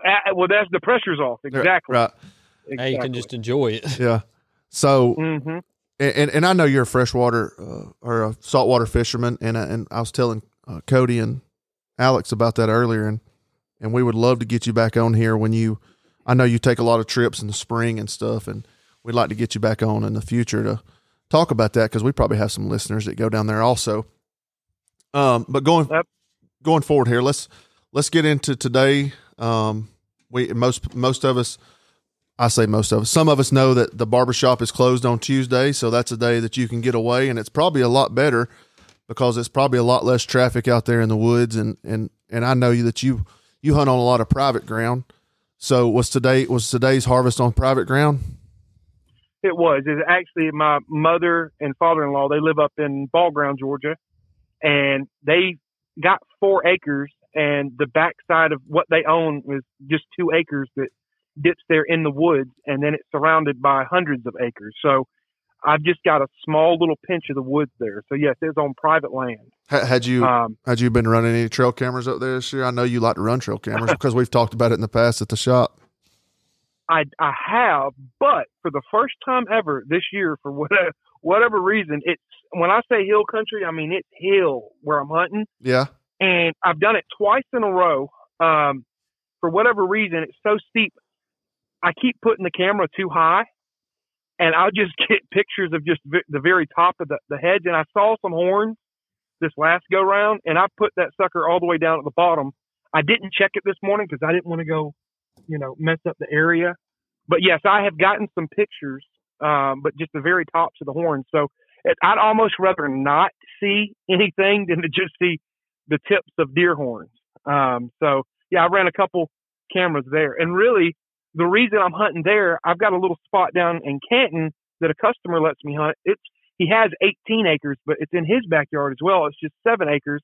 S2: [laughs]
S4: well, that's the pressure's off. Exactly.
S2: Right.
S1: Now you can just enjoy it. [laughs]
S2: Yeah. So
S4: hmm
S2: and, and and I know you're a freshwater uh, or a saltwater fisherman, and I- and I was telling uh, Cody and Alex about that earlier, and and we would love to get you back on here when you. I know you take a lot of trips in the spring and stuff, and we'd like to get you back on in the future to talk about that because we probably have some listeners that go down there also. Um, but going
S4: Yep.
S2: going forward here, let's let's get into today. Um, we most most of us I say most of us. Some of us know that the barbershop is closed on Tuesday, so that's a day that you can get away, and it's probably a lot better because it's probably a lot less traffic out there in the woods, and and and I know you that you you hunt on a lot of private ground. So was today was today's harvest on private ground?
S4: It was. It's actually my mother and father-in-law. They live up in Ball Ground, Georgia, and they got four acres, and the backside of what they own is just two acres that dips there in the woods, and then it's surrounded by hundreds of acres. So I've just got a small little pinch of the woods there. So yes, it's on private land.
S2: Ha- Had you
S4: Um,
S2: had you been running any trail cameras up there this year? I know you like to run trail cameras [laughs] because we've talked about it in the past at the shop.
S4: I I have, but for the first time ever this year, for whatever whatever reason, it's when I say hill country, I mean it's hill where I'm hunting,
S2: Yeah,
S4: and I've done it twice in a row. Um, for whatever reason, it's so steep. I keep putting the camera too high, and I'll just [laughs] get pictures of just v- the very top of the, the hedge. And I saw some horns this last go round, and I put that sucker all the way down at the bottom. I didn't check it this morning because I didn't want to go, you know, mess up the area. But yes, I have gotten some pictures, um, but just the very tops of the horns. So it, I'd almost rather not see [laughs] anything than to just see the tips of deer horns. Um, so yeah, I ran a couple cameras there, and really the reason I'm hunting there, I've got a little spot down in Canton that a customer lets me hunt. It's he has 18 acres, but it's in his backyard as well. It's just seven acres,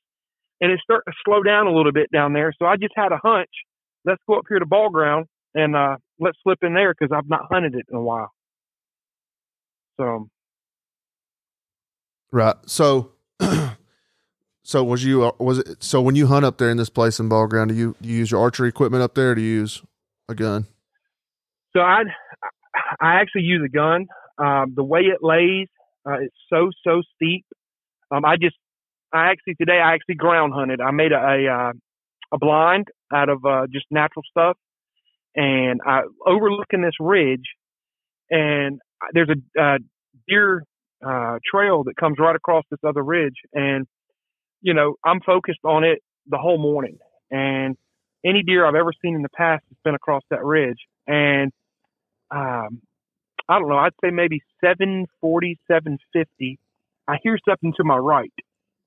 S4: and it's starting to slow down a little bit down there. So I just had a hunch. Let's go up here to ball ground and uh, let's slip in there because I've not hunted it in a while. So
S2: right. So, so was you uh, was it so when you hunt up there in this place in ball ground? Do you do you use your archery equipment up there? Or do you use a gun?
S4: So I I actually use a gun. Um, the way it lays, uh, it's so so steep. Um, I just I actually today I actually ground hunted. I made a a, uh, a blind out of uh, just natural stuff, and I overlooking this ridge, and there's a uh, deer uh, trail that comes right across this other ridge, and you know I'm focused on it the whole morning, and any deer I've ever seen in the past has been across that ridge, and um, I don't know, I'd say maybe 740, 750. I hear something to my right.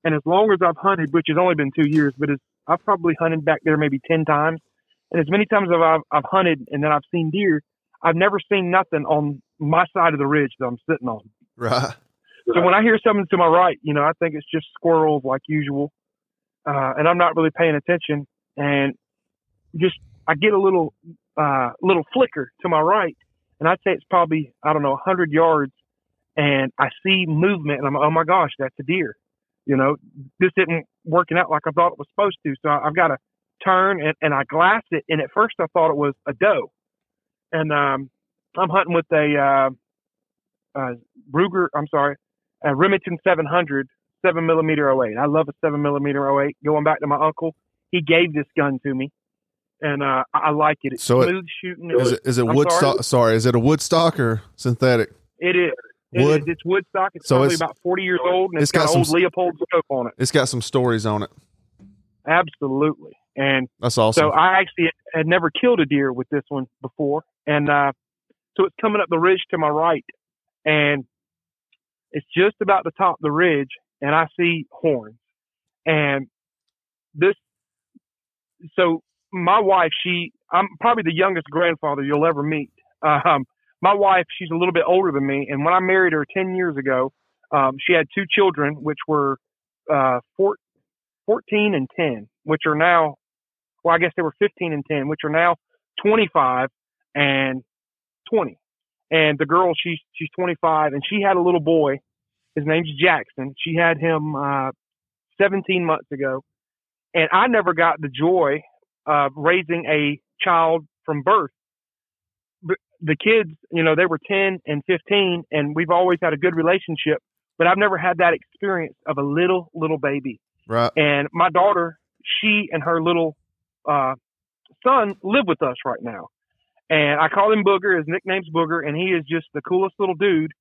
S4: And as long as I've hunted, which has only been two years, but I've probably hunted back there maybe 10 times. And as many times as I've, I've hunted and then I've seen deer, I've never seen nothing on my side of the ridge that I'm sitting on.
S2: Right.
S4: So when I hear something to my right, you know, I think it's just squirrels like usual. Uh, and I'm not really paying attention. And just, I get a little, uh, little flicker to my right. And I'd say it's probably, I don't know, 100 yards. And I see movement and I'm, oh my gosh, that's a deer. You know, this isn't working out like I thought it was supposed to. So I've got to turn and, and I glassed it. And at first I thought it was a doe. And, um, I'm hunting with a, uh, uh, Ruger, I'm sorry, a Remington 700 seven millimeter 08. I love a seven millimeter 08. Going back to my uncle, he gave this gun to me, and uh, I I like it. It's
S2: So it-
S4: smooth shooting.
S2: Is it is it
S4: I'm
S2: Woodstock? Sorry. is it a Woodstock or synthetic?
S4: It is. It
S2: Wood?
S4: is. It's Woodstock. It's
S2: So
S4: probably
S2: it's-
S4: about 40 years old, and
S2: it's
S4: it's got,
S2: got some
S4: old Leupold scope on it.
S2: It's got some stories on it.
S4: Absolutely. And
S2: That's awesome.
S4: So I actually had never killed a deer with this one before, and uh, so it's coming up the ridge to my right, and it's just about the top of the ridge, and I see horns, and this. So my wife, she, I'm probably the youngest grandfather you'll ever meet. Um, my wife, she's a little bit older than me, and when I married her ten years ago, um, she had two children, which were uh, four, 14 and 10, which are now well, I guess they were 15 and 10, which are now 25 and 20. And the girl, she's she's 25, and she had a little boy. His name's Jackson. She had him uh, 17 months ago, and I never got the joy of raising a child from birth. But The kids, you know, they were 10 and 15, and we've always had a good relationship. But I've never had that experience of a little little baby.
S2: right.
S4: And my daughter, she and her little uh, son live with us right now. And I call him Booger. His nickname's Booger, and he is just the coolest little dude.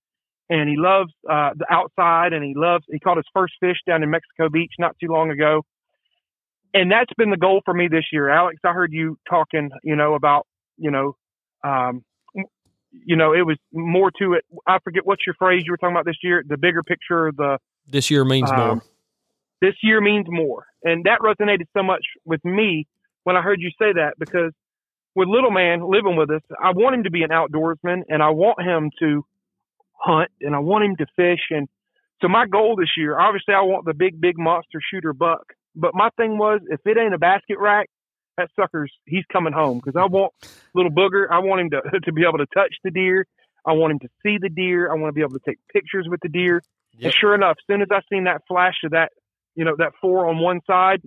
S4: And he loves uh, the outside, and he loves. He caught his first fish down in Mexico Beach not too long ago. And that's been the goal for me this year, Alex. I heard you talking, you know, about, you know, um, you know, it was more to it. I forget what's your phrase you were talking about this year. The bigger picture, the
S1: This year means
S4: um,
S1: more.
S4: this year means more. And that resonated so much with me when I heard you say that because with little man living with us, I want him to be an outdoorsman and I want him to hunt and I want him to fish. And So my goal this year, obviously, I want the big, big monster shooter buck. But my thing was, if it ain't a basket rack, that sucker's he's coming home because I want little booger. I want him to [laughs] to be able to touch the deer. I want him to see the deer. I want to be able to take pictures with the deer.
S1: Yep.
S4: And sure enough, as soon as I seen that flash of that, you know, that four on one side,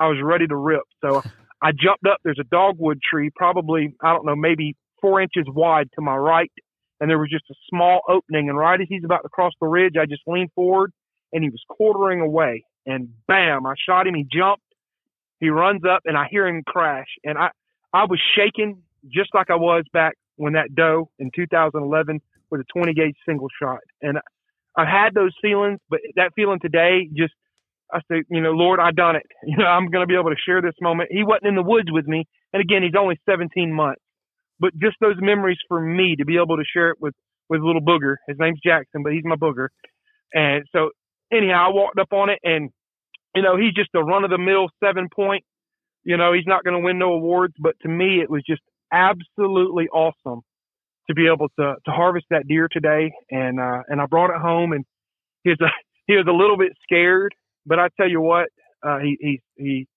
S4: I was ready to rip. So I jumped up. There's a dogwood tree, probably I don't know, maybe four inches wide to my right, and there was just a small opening. And right as he's about to cross the ridge, I just leaned forward, and he was quartering away. And bam, I shot him. He jumped. He runs up, and I hear him crash. And I, I was shaking just like I was back when that doe in 2011 with a 20 gauge single shot. And I've had those feelings, but that feeling today just I said, you know, Lord, I done it. [laughs] You know, I'm going to be able to share this moment. He wasn't in the woods with me, and again, he's only 17 months. But just those memories for me to be able to share it with with little booger. His name's Jackson, but he's my booger. And so, anyhow, I walked up on it, and you know, he's just a run of the mill seven point. You know, he's not going to win no awards, but to me, it was just absolutely awesome to be able to to harvest that deer today. And uh, and I brought it home, and he was a, [laughs] he was a little bit scared, but I tell you what, uh, he he he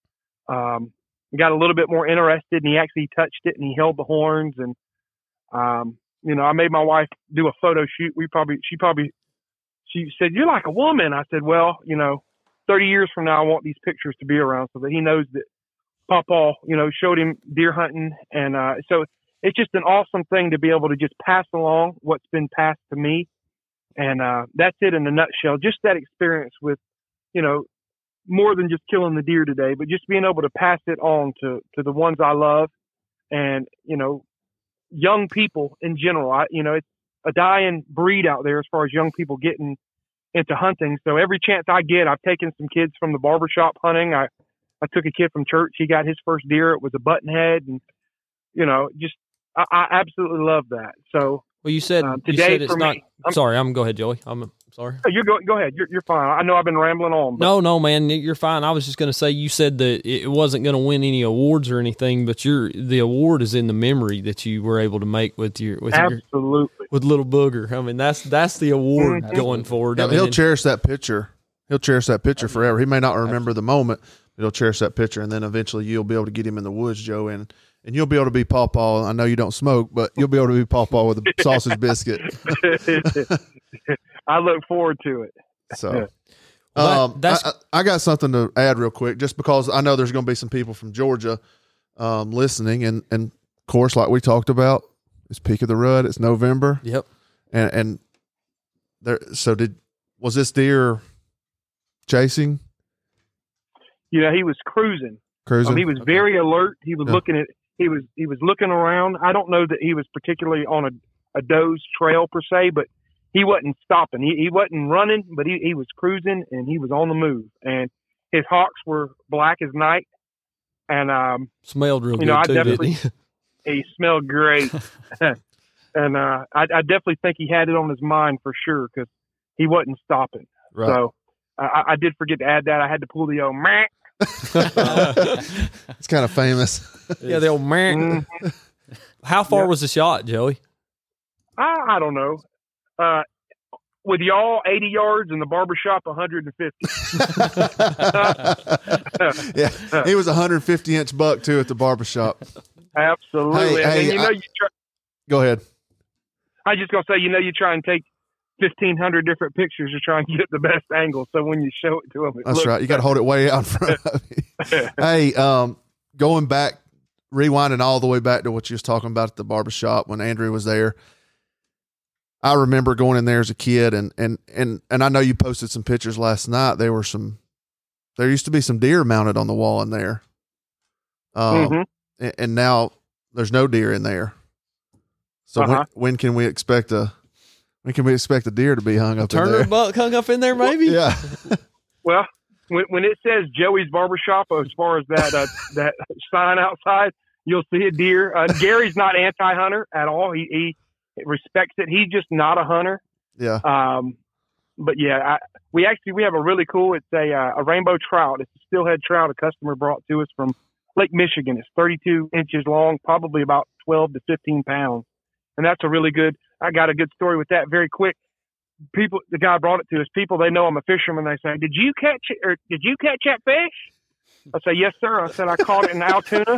S4: um, got a little bit more interested, and he actually touched it, and he held the horns, and um, you know, I made my wife do a photo shoot. We probably she probably she said, "You're like a woman." I said, "Well, you know." 30 years from now, I want these pictures to be around so that he knows that Papa, you know, showed him deer hunting. And uh, so it's just an awesome thing to be able to just pass along what's been passed to me. And uh, that's it in a nutshell. Just that experience with, you know, more than just killing the deer today, but just being able to pass it on to, to the ones I love and, you know, young people in general. I, you know, it's a dying breed out there as far as young people getting into hunting. So every chance I get, I've taken some kids from the barbershop hunting. I, I took a kid from church. He got his first deer. It was a buttonhead and, you know, just, I, I absolutely love that. So
S1: Well, you said
S4: Um,
S1: you said it's not.
S4: me, I'm-
S1: sorry, I'm go ahead, Joey. I'm sorry.
S4: oh, you go, go ahead. You're, you're fine. I know I've been rambling on, but
S1: No, no, man, you're fine. I was just going to say you said that it wasn't going to win any awards or anything, but your the award is in the memory that you were able to make with your with your
S4: absolutely.
S1: with little booger. I mean, that's that's the award
S4: Mhm.
S1: going forward. I
S2: He'll,
S1: mean,
S2: he'll
S1: and-
S2: cherish that picture. He'll cherish that picture forever. He may not remember the moment, but he'll cherish that picture, and then eventually you'll be able to get him in the woods, Joe, and and you'll be able to be Pawpaw. I know you don't smoke, but you'll be able to be Pawpaw with a sausage biscuit. [laughs] [laughs]
S4: I look forward to it.
S2: So.
S1: Well,
S2: um,
S1: that's-
S2: I, I I got something to add real quick, just because I know there's going to be some people from Georgia um, listening, and and of course, like we talked about, it's peak of the rut. It's November,
S1: Yep.
S2: and and there. So did was this deer chasing,
S4: You know, he was cruising.
S2: cruising?
S4: Um, he was very alert. He was
S2: Yeah.
S4: looking at. He was he was looking around. I don't know that he was particularly on a a doe's trail per se, but he wasn't stopping. He he wasn't running, but he he was cruising and he was on the move. And his hocks were black as night, and um,
S1: Smelled real
S4: You
S1: good
S4: know, I
S1: too, didn't
S4: definitely-
S1: he? [laughs]
S4: he smelled great. [laughs] [laughs] and uh, I, I definitely think he had it on his mind for sure because he wasn't stopping.
S2: right.
S4: So I, I did forget to add that. I had to pull the old meh.
S2: it's kind of famous.
S1: yeah, the old man.
S4: Mm,
S1: How far
S4: Yeah.
S1: was the shot, Joey?
S4: I, I don't know. Uh, with y'all, 80 yards, and the barbershop, 150. [laughs]
S2: yeah, he was a 150 inch buck too at the barbershop.
S4: Absolutely.
S2: Hey,
S4: and
S2: hey,
S4: you know,
S2: I-
S4: you try,
S2: Go ahead.
S4: I just gonna say, you know, you try and take 1,500 different pictures to try and get the best angle. So when you show it to them, it
S2: That's right. You got to hold it way out front of [laughs] hey, um, going back, rewinding all the way back to what you was talking about at the barbershop when Andrew was there. I remember going in there as a kid, and and and and I know you posted some pictures last night. There were some, there used to be some deer mounted on the wall in there, um,
S4: Mhm.
S2: and, and now there's no deer in there. So
S4: Uh-huh.
S2: when when can we expect a when can we expect a deer to be hung up in
S1: Turner
S2: there?
S1: buck hung up in there, maybe.
S2: Yeah, [laughs]
S4: Well, when, when it says Joey's Barbershop, as far as that uh, [laughs] that sign outside, you'll see a deer. Uh, Gary's not anti-hunter at all. He, he respects it. He's just not a hunter.
S2: yeah.
S4: Um, but yeah, I, we actually we have a really cool. It's a uh, a rainbow trout. It's a steelhead trout. A customer brought to us from Lake Michigan. It's 32 inches long, probably about 12 to 15 pounds, and that's a really good. I got a good story with that. Very quick. people, the guy brought it to us. People they know I'm a fisherman. They say, "Did you catch it? Or did you catch that fish?" I say, "Yes, sir." I said, "I caught it in Allatoona.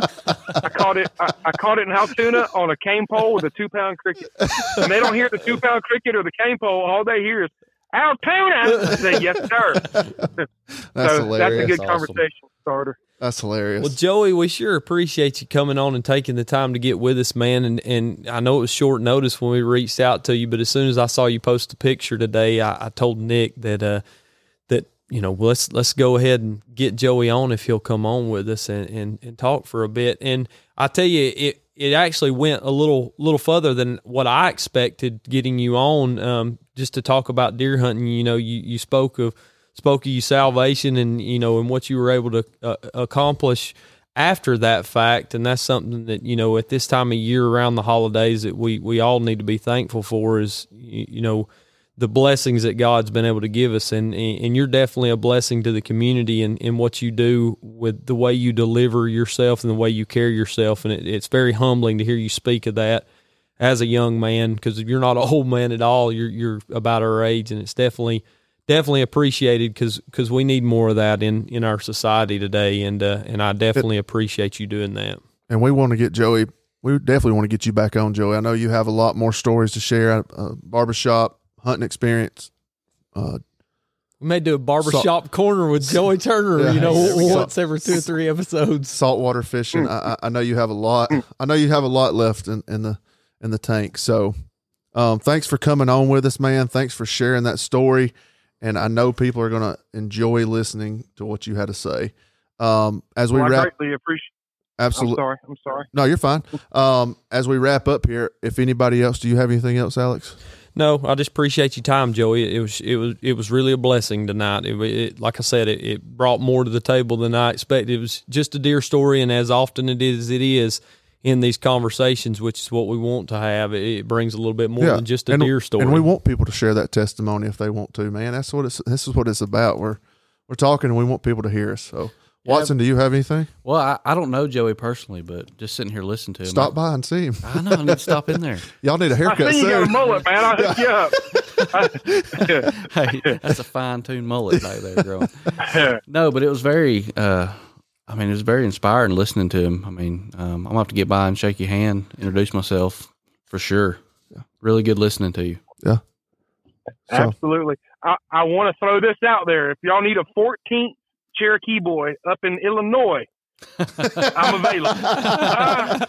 S4: I caught it. I, I caught it in Allatoona on a cane pole with a two pound cricket." And they don't hear the two pound cricket or the cane pole. All they hear is Allatoona. I say, "Yes, sir." [laughs]
S2: That's
S4: so
S2: hilarious.
S4: that's a good
S3: Awesome.
S4: conversation starter.
S2: That's hilarious.
S1: Well, Joey, we sure appreciate you coming on and taking the time to get with us, man. And and I know it was short notice when we reached out to you, but as soon as I saw you post the picture today, I, I told Nick that uh that you know let's let's go ahead and get Joey on if he'll come on with us and and, and talk for a bit. And I tell you, it it actually went a little little further than what I expected getting you on um, just to talk about deer hunting. You know, you you spoke of spoke of you salvation and you know and what you were able to uh, accomplish after that fact and that's something that you know at this time of year around the holidays that we we all need to be thankful for is you, you know the blessings that God's been able to give us and and you're definitely a blessing to the community in, in what you do with the way you deliver yourself and the way you carry yourself and it, it's very humbling to hear you speak of that as a young man because you're not an [laughs] old man at all you're you're about our age and it's definitely definitely appreciated because cause we need more of that in in our society today and uh, and I definitely appreciate you doing that.
S2: and we want to get Joey. We definitely want to get you back on, Joey. I know you have a lot more stories to share. Uh, barbershop hunting experience. Uh,
S1: We may do a barbershop corner with Joey Turner,
S2: Yeah,
S1: you know,
S2: there
S1: once every two or three episodes.
S2: saltwater fishing. I, I I know you have a lot. I know you have a lot left in, in the in the tank. So, um, thanks for coming on with us, man. Thanks for sharing that story. And I know people are going to enjoy listening to what you had to say. Um, as we
S4: Well, I
S2: wrap,
S4: greatly appreciate.
S2: Absolutely.
S4: I'm sorry. I'm sorry.
S2: No, you're fine. Um, as we wrap up here, if anybody else, do you have anything else, Alex?
S1: No, I just appreciate your time, Joey. It was it was it was really a blessing tonight. It, it like I said, it, it brought more to the table than I expected. It was just a deer story, and as often it is, it is in these conversations, which is what we want to have. It, it brings a little bit more than just a
S2: and,
S1: deer story.
S2: And we want people to share that testimony if they want to, man. That's what it's. This is what it's about. We're we're talking, and we want people to hear us. So, Watson, do you have anything?
S3: Well, I, I don't know Joey personally, but just sitting here listening to him.
S2: Stop by and see him.
S3: I, I know I need to stop in there. [laughs]
S2: Y'all need a haircut
S4: see you got a
S2: soon.
S4: mullet, man. I'll hook you up. [laughs]
S3: hey, that's a fine tuned mullet back there, growing. [laughs] No, but it was very. Uh, I mean, it was very inspiring listening to him. I mean, um, I'm gonna have to get by and shake your hand, introduce myself for sure. Really good listening to you.
S2: So,
S4: Absolutely. I, I want to throw this out there. If y'all need a 14th Cherokee boy up in Illinois, [laughs] I'm available. [laughs] Ah.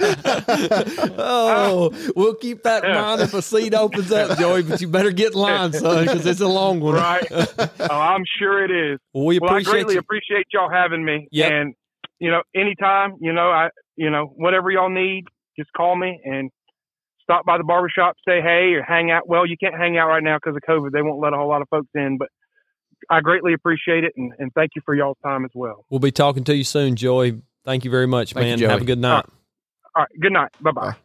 S1: oh, ah. we'll keep that in mind if a seat opens up, Joey. But you better get in line, [laughs] son, because it's a long one.
S4: right? Oh, I'm sure it is.
S1: Well, we
S4: Well, I greatly
S1: you.
S4: appreciate y'all having me.
S1: Yep.
S4: And you know, anytime, you know, I, you know, whatever y'all need, just call me and stop by the barbershop, say hey, or hang out. Well, you can't hang out right now because of COVID. They won't let a whole lot of folks in, but I greatly appreciate it and, and thank you for y'all's time as well.
S1: We'll be talking to you soon, Joey. Thank you very much,
S3: Thank
S1: man.
S3: Joey.
S1: Have a good night.
S4: All right. Good night. Bye bye.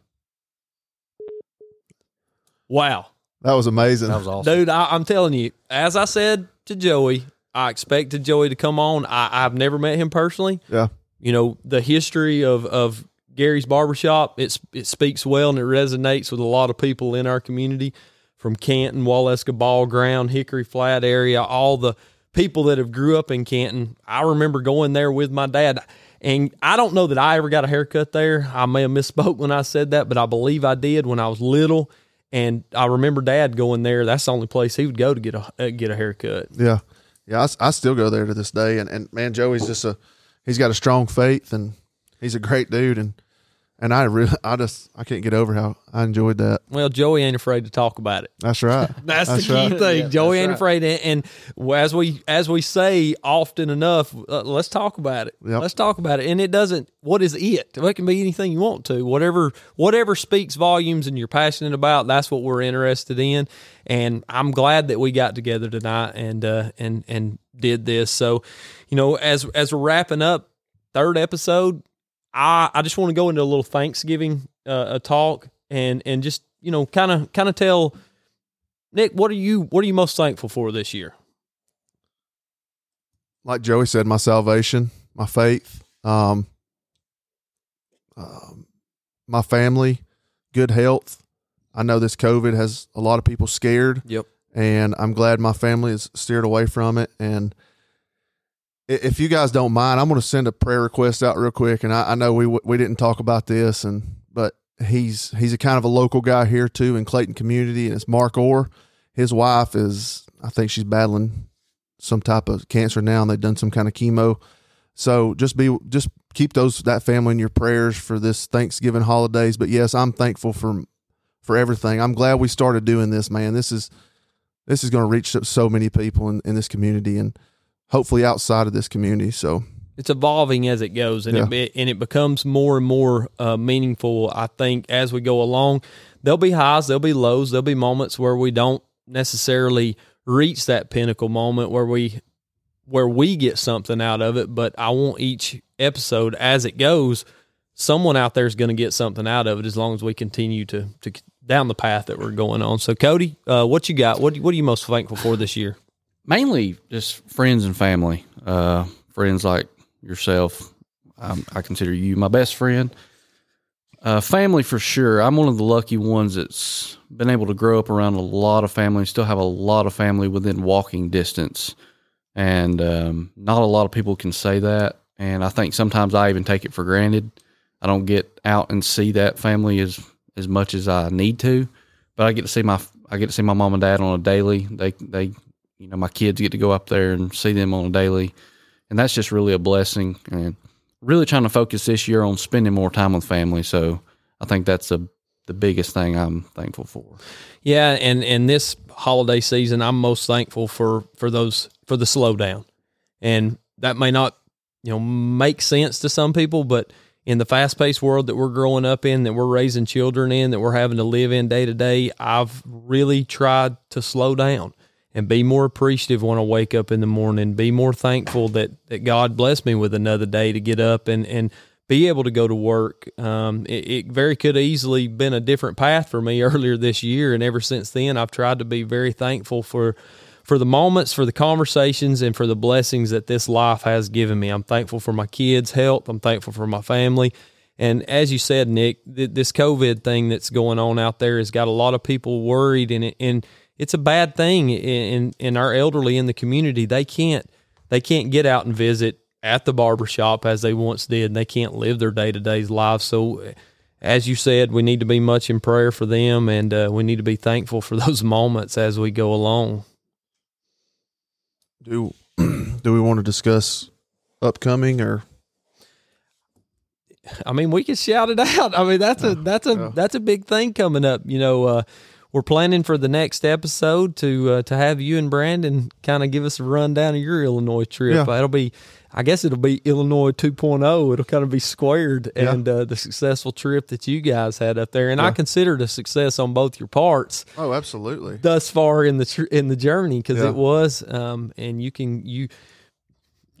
S1: Wow.
S2: that was amazing.
S3: That was awesome.
S1: Dude, I, I'm telling you, as I said to Joey, I expected Joey to come on. I, I've never met him personally.
S2: Yeah.
S1: You know, the history of, of Gary's barbershop, it's, it speaks well and it resonates with a lot of people in our community from Canton, Waleska Ball Ground, Hickory Flat area, all the people that have grew up in Canton. I remember going there with my dad. And I don't know that I ever got a haircut there. I may have misspoke when I said that, but I believe I did when I was little. And I remember Dad going there. That's the only place he would go to get a uh, get a haircut.
S2: yeah, yeah. I I, still go there to this day, and and man, Joey's just a he's got a strong faith, and he's a great dude, and and I really I just I can't get over how I enjoyed that.
S1: Well, Joey ain't afraid to talk about it.
S2: That's right.
S1: That's, [laughs]
S2: That's
S1: the key
S2: right.
S1: thing.
S3: Yeah,
S1: Joey ain't
S3: right.
S1: afraid, and, and as we as we say often enough, uh, let's talk about it.
S2: Yep.
S1: Let's talk about it. And it doesn't. What is it? It can be anything you want to. Whatever whatever speaks volumes and you're passionate about. That's what we're interested in. And I'm glad that we got together tonight and uh, and and did this. So, you know, as as we're wrapping up third episode, I I just want to go into a little Thanksgiving uh, a talk and and just you know kind of kind of tell Nick what are you what are you most thankful for this year?
S2: like Joey said, my salvation, my faith, um, um, my family, good health. I know this COVID has a lot of people scared,
S1: Yep.
S2: and I'm glad my family has steered away from it. And if you guys don't mind, I'm going to send a prayer request out real quick. And I, I know we we didn't talk about this, and but he's he's a kind of a local guy here too in Clayton community, and it's Mark Orr. His wife is, I think she's battling some type of cancer now, and they've done some kind of chemo. So just be just keep those that family in your prayers for this Thanksgiving holidays. But yes, I'm thankful for for everything. I'm glad we started doing this, man. This is this is going to reach so many people in, in this community and hopefully outside of this community. So
S1: it's evolving as it goes, and
S2: Yeah.
S1: it and it becomes more and more uh, meaningful. I think as we go along, there'll be highs, there'll be lows, there'll be moments where we don't necessarily reach that pinnacle moment where we where we get something out of it. But I want each episode as it goes, someone out there is going to get something out of it as long as we continue to to down the path that we're going on. So, Cody, uh, what you got? What what are you most thankful for this year?
S3: Mainly just friends and family. Uh, friends like yourself. Um, I consider you my best friend. Uh, family for sure. I'm one of the lucky ones that's been able to grow up around a lot of family. Still have a lot of family within walking distance, and um, not a lot of people can say that. And I think sometimes I even take it for granted. I don't get out and see that family as as much as I need to, but I get to see my I get to see my mom and dad on a daily. They they you know my kids get to go up there and see them on a daily. And that's just really a blessing and really trying to focus this year on spending more time with family. So i think that's a, the biggest thing i'm thankful for.
S1: Yeah, and and this holiday season, I'm most thankful for for those for the slowdown, and that may not you know make sense to some people, but in the fast paced world that we're growing up in, that we're raising children in, that we're having to live in day to day, I've really tried to slow down and be more appreciative when I wake up in the morning. Be more thankful that that God blessed me with another day to get up and and be able to go to work. Um, it, it very could easily been a different path for me [laughs] earlier this year, and ever since then, I've tried to be very thankful for for the moments, for the conversations, and for the blessings that this life has given me. I'm thankful for my kids' health. I'm thankful for my family. And as you said, Nick, th- this COVID thing that's going on out there has got a lot of people worried, and and it's a bad thing. In in our elderly in the community, they can't they can't get out and visit at the barbershop as they once did. They can't live their day to day lives. So, as you said, we need to be much in prayer for them, and uh, we need to be thankful for [laughs] those moments as we go along.
S2: do [clears throat] do we want to discuss upcoming or
S1: I mean, we can shout it [laughs] out. I mean, that's a that's a that's a big thing coming up. You know, uh, we're planning for the next episode to uh, to have you and Brandon kind of give us a rundown of your Illinois trip.
S2: Yeah.
S1: It'll be, I guess, it'll be Illinois 2.0. It'll kind of be squared
S2: Yeah.
S1: and uh, the successful trip that you guys had up there, and I
S2: Yeah.
S1: consider it a success on both your parts
S2: oh absolutely
S1: thus far in the tr- in the journey because it was um and you can you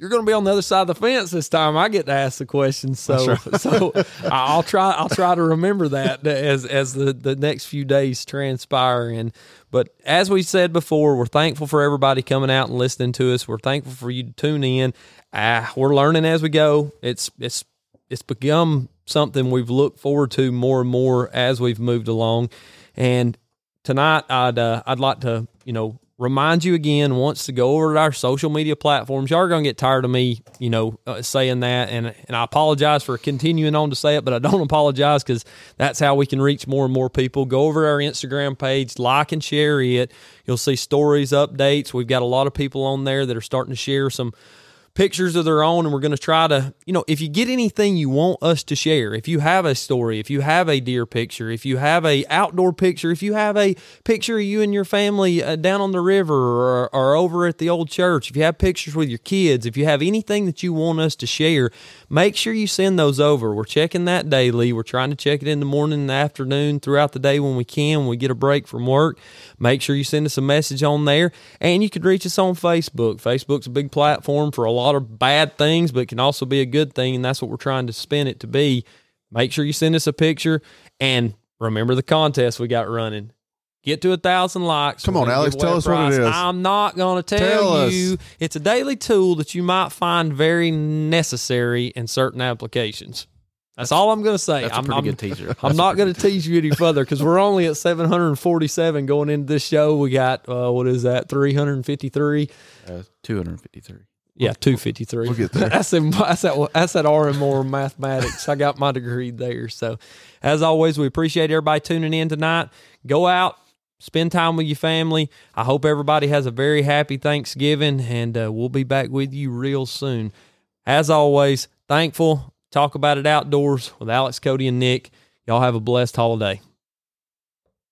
S1: you're going to be on the other side of the fence this time. I get to ask the questions, so so I'll try I'll try to remember that as as the the next few days transpire. And but as we said before, we're thankful for everybody coming out and listening to us. We're thankful for you to tune in. Ah, we're learning as we go. It's it's it's become something we've looked forward to more and more as we've moved along. And tonight, I'd uh, I'd like to you know remind you again once to go over to our social media platforms. Y'all are gonna get tired of me, you know, uh, saying that, and and I apologize for continuing on to say it, but I don't [laughs] apologize because that's how we can reach more and more people. Go over to our Instagram page, like and share it. You'll see stories, updates. We've got a lot of people on there that are starting to share some pictures of their own and we're going to try to you know if you get anything you want us to share if you have a story if you have a deer picture if you have a outdoor picture if you have a picture of you and your family uh, down on the river or, or over at the old church if you have pictures with your kids if you have anything that you want us to share make sure you send those over. We're checking that daily. We're trying to check it in the morning and the afternoon throughout the day when we can when we get a break from work. Make sure you send us a message on there. And you can reach us on facebook. Facebook's a big platform for a lot of bad things but it can also be a good thing and that's what we're trying to spin it to be make sure you send us a picture and remember the contest we got running Get to a thousand likes.
S2: Come on, Alex, tell
S1: a
S2: us what it
S1: prize.
S2: is.
S1: I'm not going to tell,
S2: Tell us.
S1: you. It's a daily tool that you might find very necessary in certain applications. That's all I'm going to say.
S3: That's
S1: I'm,
S3: a pretty
S1: I'm-
S3: good teaser. [laughs]
S1: I'm not going to tease you any further because we're only at 747 going into this show. We got uh, what is that? 353.
S3: Uh, 253.
S1: Yeah, 253.
S2: We'll get there. [laughs]
S1: that's, in, that's that. That's that R and more mathematics. I got my degree there. So, as always, we appreciate everybody tuning in tonight. Go out, spend time with your family. I hope everybody has a very happy Thanksgiving, and uh, we'll be back with you real soon. As always, thankful. Talk about it outdoors with Alex, Cody, and Nick. Y'all have a blessed holiday.